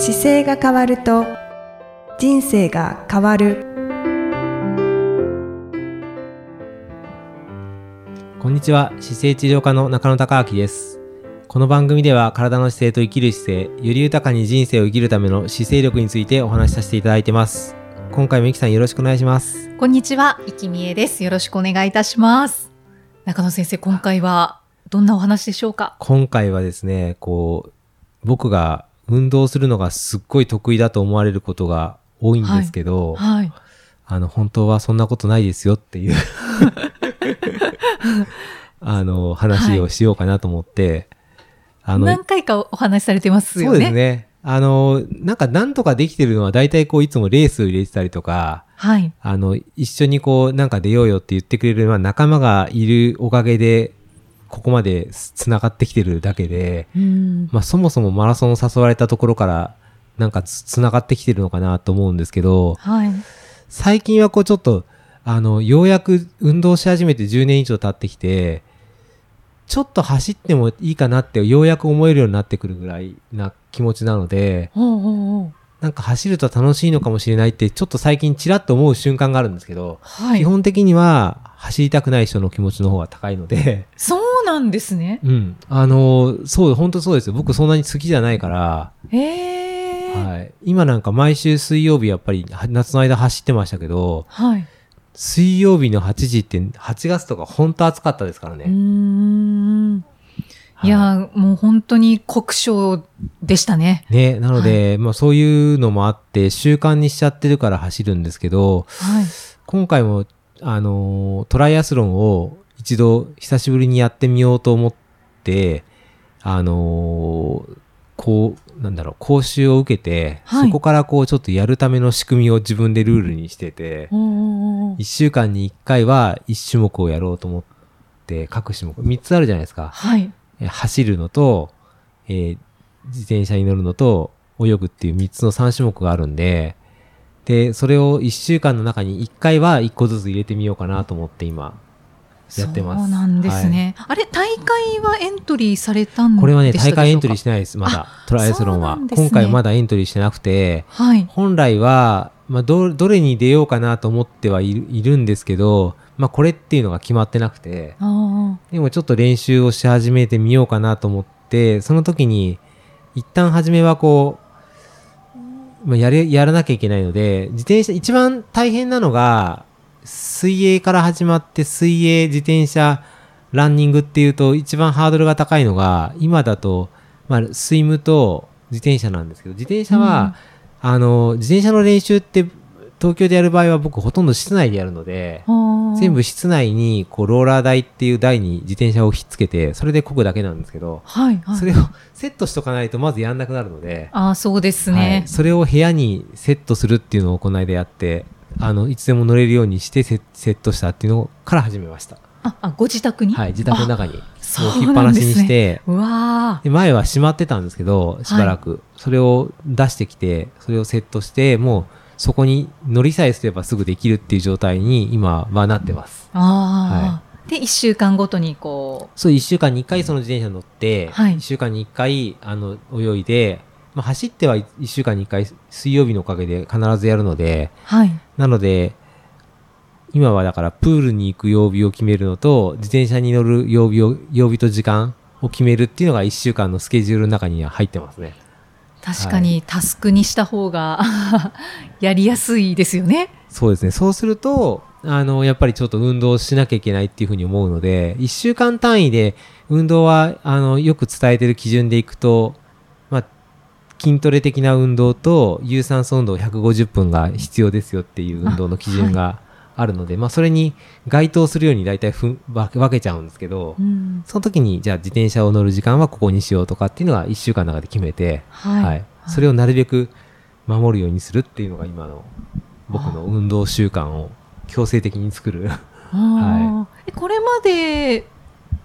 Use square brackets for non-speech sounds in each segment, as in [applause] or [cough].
姿勢が変わると人生が変わる。こんにちは。姿勢治療科の中野孝明です。この番組では体の姿勢と生きる姿勢より豊かに人生を生きるための姿勢力についてお話しさせていただいてます。今回もいきさんよろしくお願いします。こんにちは、いきみえです。よろしくお願いいたします。中野先生、今回はどんなお話でしょうか？今回はですねこう僕が運動するのがすっごい得意だと思われることが多いんですけど、はい。あの本当はそんなことないですよっていう [laughs] あの話をしようかなと思って、あの何回かお話しされてますよね。そうですね。あの、なんかなんとかできてるのは大体こういつもレースを入れてたりとか、はい。あの、一緒にこうなんか出ようよって言ってくれる、まあ、仲間がいるおかげで、ここまで繋がってきてるだけで、うん。まあそもそもマラソンを誘われたところから、なんかつ繋がってきてるのかなと思うんですけど、はい。最近はこうちょっと、あの、ようやく運動し始めて10年以上経ってきて、ちょっと走ってもいいかなってようやく思えるようになってくるぐらいな気持ちなので、ほうほうほう。なんか走ると楽しいのかもしれないってちょっと最近ちらっと思う瞬間があるんですけど、はい基。本的には走りたくない人の気持ちの方が高いので、そうなんですね。うん。あの、そう、本当そうですよ。僕そんなに好きじゃないから、へえ。はい。今なんか毎週水曜日やっぱり夏の間走ってましたけど、はい。水曜日の8時って8月とか本当暑かったですからね。うーん。はいや、もう本当に酷暑でしたね。ね、なので、まあそういうのもあって習慣にしちゃってるから走るんですけど、はい。今回も、あのートライアスロンを一度久しぶりにやってみようと思って、あのーこう、なんだろう、講習を受けて、はいそこからこうちょっとやるための仕組みを自分でルールにしてて、おーおーおー1週間に1回は1種目をやろうと思って、各種目、3つあるじゃないですか。はい。え走るのと、えー自転車に乗るのと、泳ぐっていう3つの3種目があるんで、で、それを1週間の中に1回は1個ずつ入れてみようかなと思って今、やってます。そうなんですね。あれ、大会はエントリーされたんでしたこれはね、大会エントリーしてないです、まだ。トライアスロンは。ね今回まだエントリーしてなくて、はい。本来は、まあ、ど、どれに出ようかなと思ってはいるいるんですけど、まあ、これっていうのが決まってなくて、あでもちょっと練習をし始めてみようかなと思って、その時に、一旦初めはこう、まあ、やれ、やらなきゃいけないので、自転車、一番大変なのが、水泳から始まって、水泳、自転車、ランニングっていうと、一番ハードルが高いのが、今だと、まあ、スイムと自転車なんですけど、自転車は、あの、自転車の練習って、東京でやる場合は僕ほとんど室内でやるので。全部室内にこうローラー台っていう台に自転車をひっつけてそれで漕ぐだけなんですけど、はい、はい。それを [laughs] セットしとかないとまずやんなくなるので、ああ、そうですはねい。それを部屋にセットするっていうのをこの間やってあのいつでも乗れるようにしてセセットしたっていうのから始めました、あ、あ、ご自宅に？はい、自宅の中にもうそう置きっぱなしにして。うわで前は閉まってたんですけどしばらく、それを出してきてそれをセットしてもうそこに乗りさえすればすぐできるっていう状態に今はなってますあ。ああ、で、一週間ごとにこそう、1週間に1回その自転車に乗って、はい1週間に1回、あの、泳いで、まあ、走っては1週間に1回、水曜日のおかげで必ずやるので、う、はい。なので、今はだからプールに行く曜日を決めるのと、自転車に乗る曜日を、曜日と時間を決めるっていうのが1週間のスケジュールの中には入ってますね。確かにタスクにした方が [laughs] やりやすいですよね。そうですね。そうすると、あの、やっぱりちょっと運動しなきゃいけないっていうふうに思うので、1週間単位で運動は、あの、よく伝えてる基準でいくと、まあ、筋トレ的な運動と有酸素運動150分が必要ですよっていう運動の基準があるので、まあ、それに該当するように大体ふん分け分けちゃうんですけど、うん。その時に、じゃあ自転車を乗る時間はここにしようとかっていうのが1週間の中で決めて、はい。はい、それをなるべく守るようにするっていうのが今の僕の運動習慣を強制的に作る。ああ [laughs] えこれまで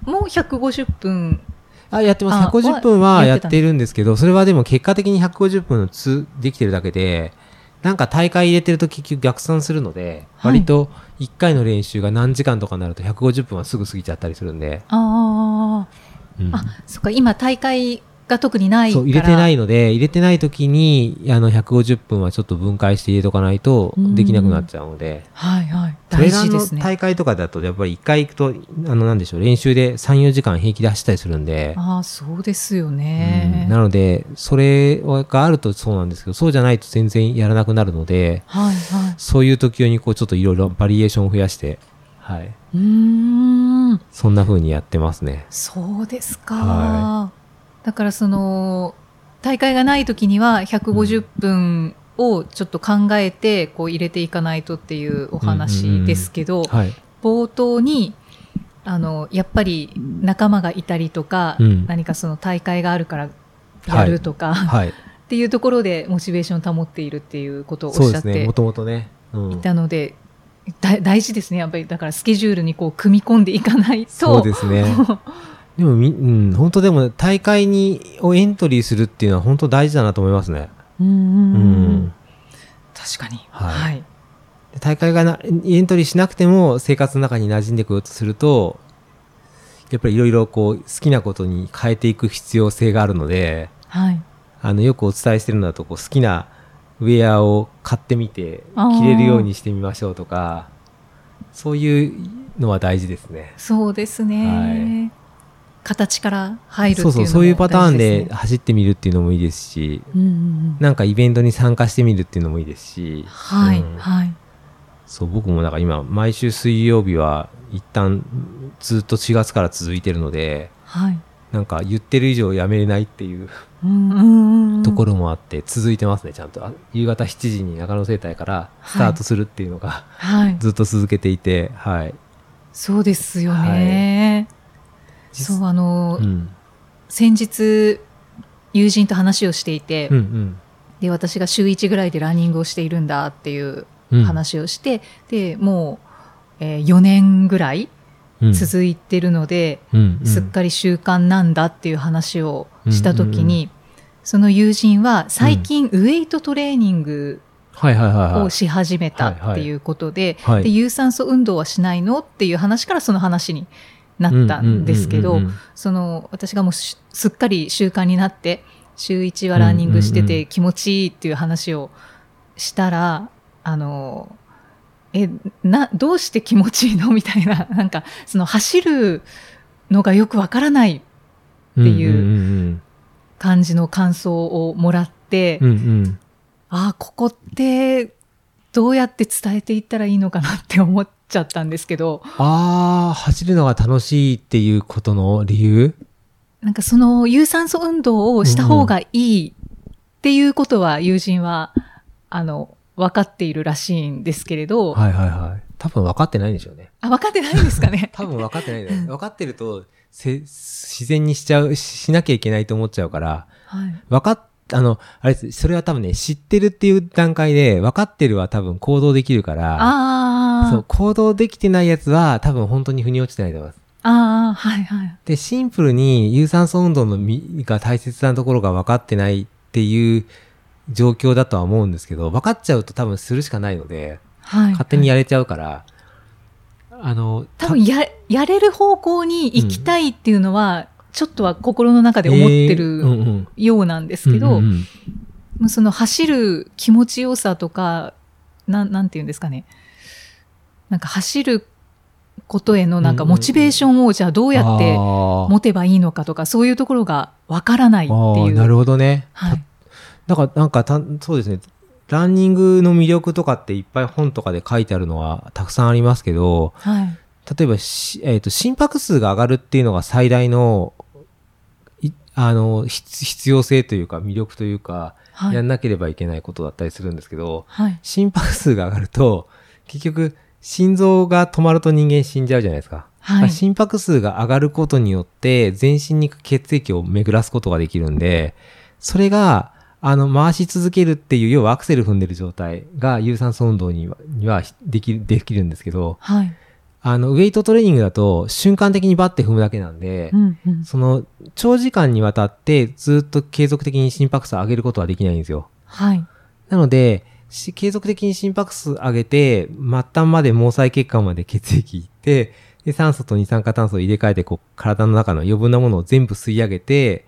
も150分？あやってます。あ150分ははやってるんですけどそれはでも結果的に150分つできてるだけでなんか大会入れてると結局逆算するので、はい。割と1回の練習が何時間とかになると150分はすぐ過ぎちゃったりするんで、あうん。ああそっか今大会が特にない。そう、入れてないので、入れてない時に、あの、150分はちょっと分解して入れとかないと、できなくなっちゃうので、はいはい。大事ですね。大会とかだと、やっぱり一回行くと、あの、なんでしょう、練習で3、4時間平気で走ったりするんで、ああ、そうですようんね。なので、それがあるとそうなんですけど、そうじゃないと全然やらなくなるので、はいはい。そういう時用にこうちょっといろいろバリエーションを増やして、はい。うーん。そんな風にやってますね。そうですか。はだからその大会がない時には150分をちょっと考えてこう入れていかないとっていうお話ですけど、はい。冒頭にあのやっぱり仲間がいたりとか、うん何かその大会があるからやるとか、はい。っていうところでモチベーションを保っているっていうことをおっ。しゃってもともとね。うんいたので、だ大事ですねやっぱりだからスケジュールにこう組み込んでいかないとそうですね。[laughs] でもみ、うん、本当でも大会にをエントリーするっていうのは本当大事だなと思いますね。うん確かに。はいはい。で大会がなエントリーしなくても生活の中に馴染んでこようとすると、やっぱりいろいろこう好きなことに変えていく必要性があるので、はい。あのよくお伝えしてるのだとこう好きなウェアを買ってみて着れるようにしてみましょうとか、そういうのは大事ですね。そうですね。形から入るっていうのもそうそう、そういうパターンで走ってみるっていうのもいいですし、うんうんうんなんかイベントに参加してみるっていうのもいいですし、はい、うんはい。そう、僕もだから今、毎週水曜日は一旦ずっと4月から続いてるので、はい。なんか言ってる以上やめれないっていううんうんうんところもあって、続いてますね、ちゃんと。あ夕方7時に中野生態からスタートするっていうのが、はい。ずっと続けていて、はい。そうですよね。実そう、あの、うん。先日、友人と話をしていて、うんうん。で、私が週1ぐらいでランニングをしているんだっていううん話をして、で、もう、えー4年ぐらいうん続いてるので、うんうんすっかり習慣なんだっていう話をしたときうんうんに、その友人は最近ウェイトトレーニング。をし始めたっていうことで有酸素運動はしないのっていう話からその話になったんですけどその私がもうしすっかり習慣になって週1はランニングしてて気持ちいいっていう話をしたら、あのえなどうして気持ちいいの？みたいな [laughs] なんかその走るのがよくわからないっていうん感じの感想をもらって、うんうんうん。ああ、ここってどうやって伝えていったらいいのかなって思っちゃったんですけど、ああ、走るのが楽しいっていうことの理由？なんかその有酸素運動をした方がいいっていうことは友人は、あの、分かっているらしいんですけれど、はいはいはい。多分分かってないんでしょうね。あ、分かってないんですかね？[laughs] 多分分かってない。分かってると、せ自然にしちゃう、ししなきゃいけないと思っちゃうから、はい。分かっ、あの、あれです、それは多分ね、知ってるっていう段階で、分かってるは多分行動できるから、ああ、そう、行動できてないやつは多分本当に腑に落ちてないと思います。ああ、はいはい。で、シンプルに有酸素運動のみが大切なところが分かってないっていう状況だとは思うんですけど、分かっちゃうと多分するしかないので、はい。勝手にやれちゃうから、あの、多分や、やれる方向に行きたいっていうのは、ちょっとは心の中で思ってるんようなんですけど、その走る気持ちよさとか、なん、なんて言うんですかね。なんか走ることへのなんかモチベーションをじゃあどうやって持てばいいのかとか、そういうところがわからないってあいう。ーなるほどね。はい。だからなんかたそうですねランニングの魅力とかっていっぱい本とかで書いてあるのはたくさんありますけどはい。例えばし、えー、と心拍数が上がるっていうのが最大のいあの必必要性というか魅力というか、はい。やんなければいけないことだったりするんですけどはい。心拍数が上がると結局心臓が止まると人間死んじゃうじゃないですか。はい。心拍数が上がることによって全身に血液を巡らすことができるんで、それが、あの、回し続けるっていう、要はアクセル踏んでる状態が有酸素運動にはできる、できるんですけど、はい。あの、ウェイトトレーニングだと瞬間的にバッて踏むだけなんで、うんうん。その、長時間にわたってずっと継続的に心拍数を上げることはできないんですよ。はい。なので、し継続的に心拍数上げて、末端まで毛細血管まで血液いって、で、酸素と二酸化炭素を入れ替えて、こう、体の中の余分なものを全部吸い上げて、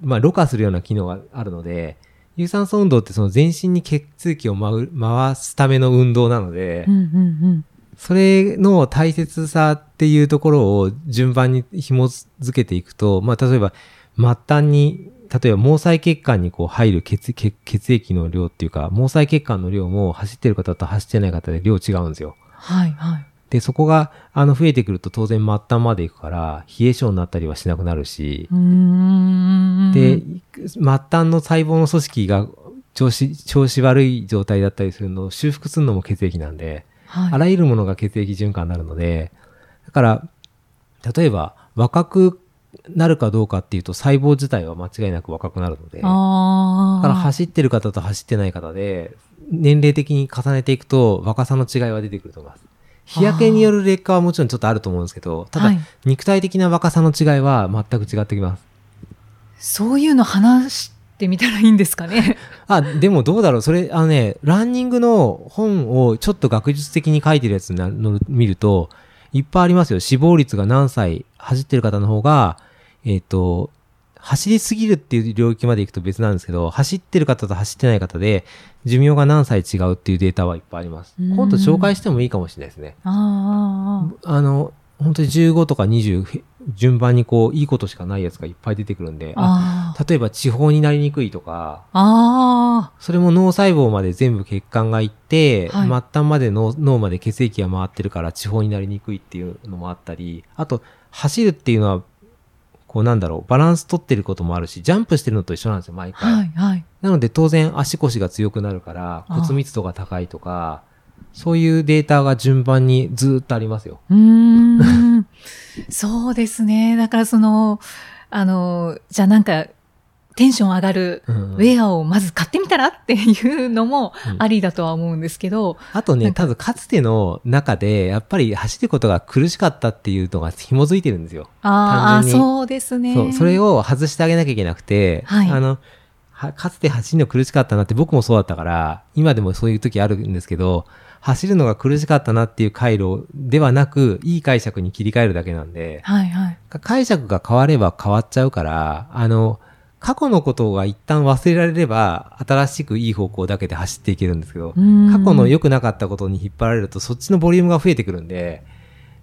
まあ、ろ過するような機能があるので、有酸素運動ってその全身に血液を回すための運動なので、うんうんそれの大切さっていうところを順番に紐づけていくと、まあ、例えば、末端に、例えば毛細血管にこう入る血血血液の量っていうか、毛細血管の量も走ってる方と走ってない方で量違うんですよ。はいはい。で、そこが、あの、増えてくると当然末端まで行くから、冷え性になったりはしなくなるし。で、末端の細胞の組織が調子、調子悪い状態だったりするのを修復するのも血液なんで、はい、あらゆるものが血液循環になるので、だから、例えば若くなるかどうかっていうと細胞自体は間違いなく若くなるので、だ。から走ってる方と走ってない方で、年齢的に重ねていくと若さの違いは出てくると思います。日焼けによる劣化はもちろんちょっとあると思うんですけど、ただ、はい肉体的な若さの違いは全く違ってきます。そういうの話してみたらいいんですかね。[laughs] あ、でもどうだろうそれ、あのね、ランニングの本をちょっと学術的に書いてるやつなの見ると、いっぱいありますよ。死亡率が何歳走ってる方の方が、えっ、と、走りすぎるっていう領域まで行くと別なんですけど、走ってる方と走ってない方で、寿命が何歳違うっていうデータはいっぱいあります。うん今度紹介してもいいかもしれないですね。あの、本当に15とか20、へ順番にこう、いいことしかないやつがいっぱい出てくるんで。例えば地方になりにくいとか、あそれも脳細胞まで全部血管がいって、はい末端まで脳脳まで血液が回ってるから地方になりにくいっていうのもあったり、あと、走るっていうのは、こうなんだろう、バランス取ってることもあるし、ジャンプしてるのと一緒なんですよ、毎あ。回。はいはい。なので当然足腰が強くなるからあ骨密度が高いとか、そういうデータが順番にずーっとありますよ。[laughs] そうですね。だからその、あの、じゃあなんか、テンション上がるうんウェアをまず買ってみたらっていうのもうんありだとは思うんですけど、あとね、多分かつての中で、やっぱり走ることが苦しかったっていうのが紐づいてるんですよ。ああ、そうですね。そう、それを外してあげなきゃいけなくて、はいあの、はかつて走るの苦しかったなって僕もそうだったから、今でもそういう時あるんですけど、走るのが苦しかったなっていう回路ではなく、いい解釈に切り替えるだけなんで、はいはい。解釈が変われば変わっちゃうから、あの、過去のことが一旦忘れられれば、新しくいい方向だけで走っていけるんですけど、過去の良くなかったことに引っ張られると、そっちのボリュームが増えてくるんで、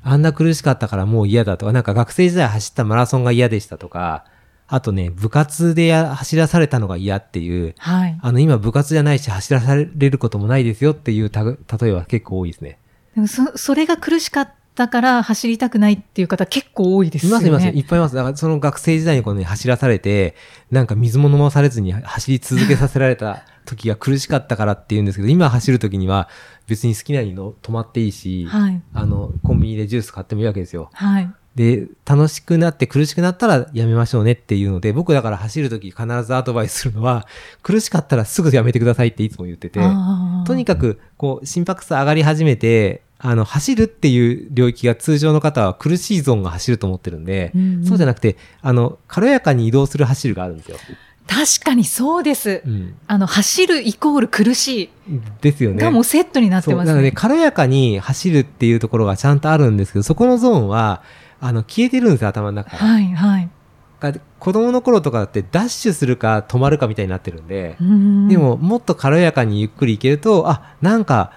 あんな苦しかったからもう嫌だとか、なんか学生時代走ったマラソンが嫌でしたとか、あとね、部活でや走らされたのが嫌っていう、はい。あの、今部活じゃないし走らされることもないですよっていうた例えは結構多いですね。でもそそれが苦しかったから走りたくないっていう方結構多いですよね。いますいます。いっぱいいます。だからその学生時代にこの、ね、走らされて、なんか水も飲まされずに走り続けさせられた [laughs] 時が苦しかったからっていうんですけど、今走る時には別に好きなにの止まっていいし、はい。あの、コンビニでジュース買ってもいいわけですよ。はい。で、楽しくなって苦しくなったらやめましょうねっていうので、僕だから走るとき必ずアドバイスするのは、苦しかったらすぐやめてくださいっていつも言ってて、とにかく、こう、心拍数上がり始めて、あの、走るっていう領域が通常の方は苦しいゾーンが走ると思ってるんで、うんうんそうじゃなくて、あの、軽やかに移動する走るがあるんですよ。確かにそうです。うん。あの、走るイコール苦しいですよね。がもうセットになってますね。そうだからね、軽やかに走るっていうところがちゃんとあるんですけど、そこのゾーンは、あの、消えてるんですよ、頭の中。はいはい。が子供の頃とかだってダッシュするか止まるかみたいになってるんでう、んで、ももっと軽やかにゆっくり行けると、あ、なんか、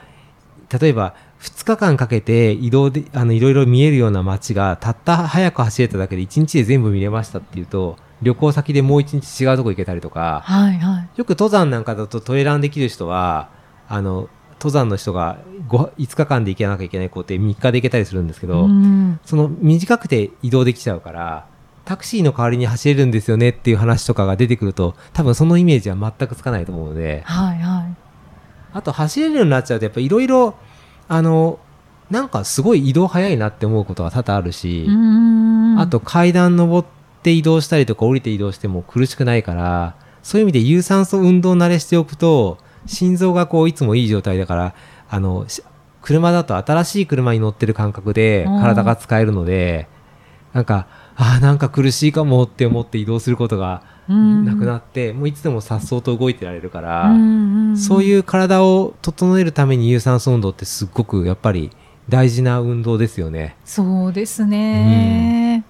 例えば2日間かけて移動で、あの、いろいろ見えるような街がたった早く走れただけで1日で全部見れましたっていうと、旅行先でもう1日違うとこ行けたりとか、はいはい。よく登山なんかだとトレランできる人は、あの、登山の人が 5, 5日間で行けなきゃいけない子って3日で行けたりするんですけど、うんその短くて移動できちゃうから、タクシーの代わりに走れるんですよねっていう話とかが出てくると、多分そのイメージは全くつかないと思うので、はいはい。あと走れるようになっちゃうと、やっぱいろいろ、あの、なんかすごい移動早いなって思うことが多々あるし、うんあと階段登って移動したりとか降りて移動しても苦しくないから、そういう意味で有酸素運動慣れしておくと、心臓がこういつもいい状態だから、あの、し車だと新しい車に乗ってる感覚でうん。体が使えるので、なんか、ああ、なんか苦しいかもって思って移動することがうん。なくなって、もういつでも颯爽と動いてられるから、うんそういう体を整えるために有酸素運動ってすっごくやっぱり大事な運動ですよね。そうですね。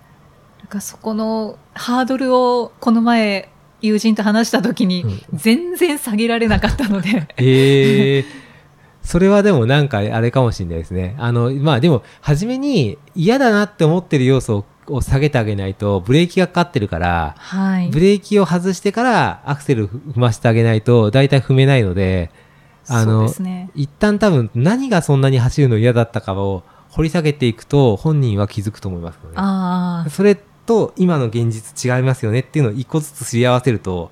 かそこのハードルをこの前友人と話した時にうん。全然下げられなかったので、ええそれはでもなんかあれかもしれないですね。あの、まあでも、初めに嫌だなって思ってる要素をを下げてあげないと、ブレーキがかかってるから、はい。ブレーキを外してからアクセル踏ませてあげないと、大体踏めないので、あの、ね。一旦多分何がそんなに走るの嫌だったかを掘り下げていくと、本人は気づくと思いますので、ああそれと今の現実違いますよねっていうのを一個ずつすり合わせると、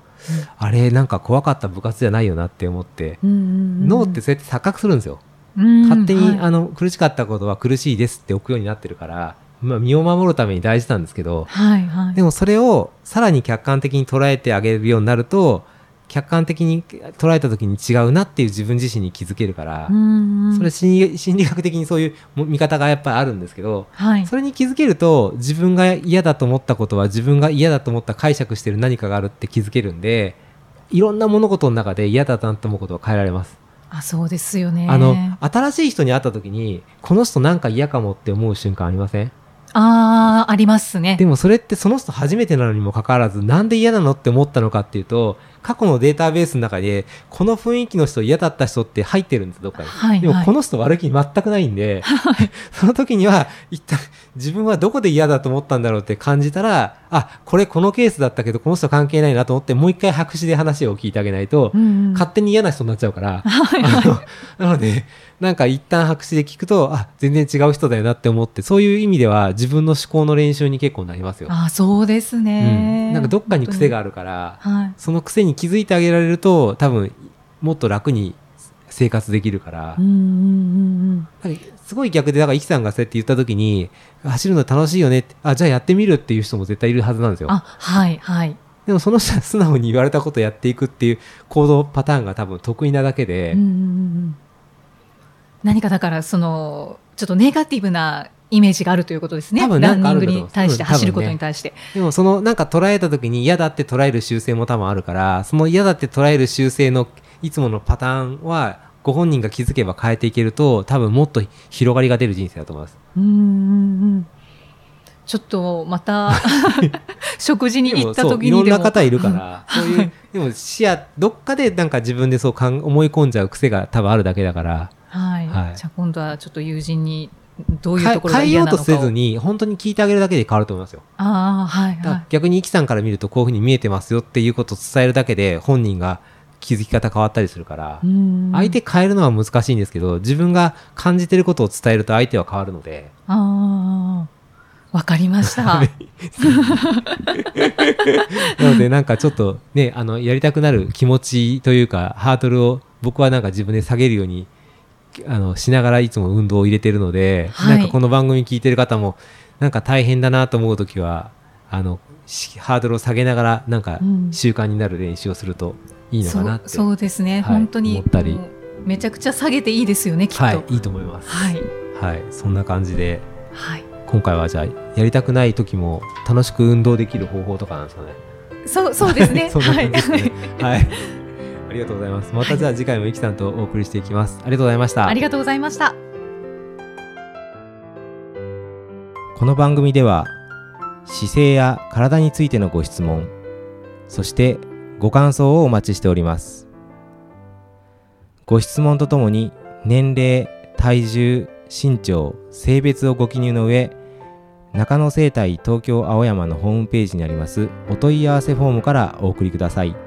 あれなんか怖かった部活じゃないよなって思って、脳ってそうやって錯覚するんですよ。勝手に、あのの苦しかったことは苦しいですって置くようになってるから、まあ、身を守るために大事なんですけど、はいはい。でもそれをさらに客観的に捉えてあげるようになると客観的に捉えた時に違うなっていう自分自身に気づけるから、それ心理心理学的にそういうも見方がやっぱりあるんですけど、はい。それに気づけると自分が嫌だと思ったことは自分が嫌だと思った解釈してる何かがあるって気づけるんでいろんな物事の中で嫌だなと思うことを変えられます。あそうですよね。あの新しい人に会った時にこの人なんか嫌かもって思う瞬間ありません？あーありますね。でもそれってその人初めてなのにもかかわらずなんで嫌なのって思ったのかっていうと過去のデータベースの中でこの雰囲気の人嫌だった人って入ってるんですどっかに、はいはい。でもこの人悪気全くないんで、[laughs] その時には一旦自分はどこで嫌だと思ったんだろうって感じたらあこれこのケースだったけどこの人関係ないなと思ってもう一回白紙で話を聞いてあげないと、うんうん。勝手に嫌な人になっちゃうから、はいあのなのでなんか一旦白紙で聞くとあ全然違う人だよなって思ってそういう意味では自分の思考の練習に結構なりますよ。あそうですね、うん、なんかどっかに。癖があるからはい。その癖に気づいてあげられると多分もっと楽に生活できるから、うんうんうんすごい逆でだからイキさんがそうやって言った時に走るの楽しいよねってあじゃあやってみるっていう人も絶対いるはずなんですよ。あはいはい。でもその人は素直に言われたことをやっていくっていう行動パターンが多分得意なだけで、うんうんうんうん。何かだからそのちょっとネガティブなイメージがあるということですね。多分ランニングに対して走ることに対して、でもそのなんか捉えた時に嫌だって捉える習性も多分あるからその嫌だって捉える習性のいつものパターンはご本人が気づけば変えていけると多分もっと広がりが出る人生だと思います。うんちょっとまた [laughs] 食事に行ったでも。そういろんな方いるから、そういうでも視野どっかでなんか自分でそうかん思い込んじゃう癖が多分あるだけだから。はい、はい。じゃあ今度はちょっと友人にどういうかところが変えようとせずに本当に聞いてあげるだけで変わると思いますよ。ああはいはい。逆にイキさんから見るとこういうふうに見えてますよっていうことを伝えるだけで本人が気づき方変わったりするから、うん。相手変えるのは難しいんですけど自分が感じてることを伝えると相手は変わるので。ああわかりました。[laughs] なのでなんかちょっとねあのやりたくなる気持ちというかハードルを僕はなんか自分で下げるようにあのしながらいつも運動を入れてるので、はい。なんかこの番組聞いてる方もなんか大変だなと思う時はあのしハードルを下げながらなんかうん。習慣になる練習をするといいのかなって、そうそうですね、はい本当に思ったり。めちゃくちゃ下げていいですよねきっと。はいいいと思います。はい。はい、そんな感じではい。今回はじゃあやりたくない時も楽しく運動できる方法とかなんですかね？そうそうですね。[laughs] そんなはい感じですね。はい。ありがとうございます。またじゃあ次回もゆきさんとお送りしていきます。ありがとうございましたあり。がとうございましたこの番組では姿勢や体についてのご質問、そしてご感想をお待ちしております。ご質問とともに年齢、体重、身長、性別をご記入の上、中野生態東京青山のホームページにありますお問い合わせフォームからお送りください。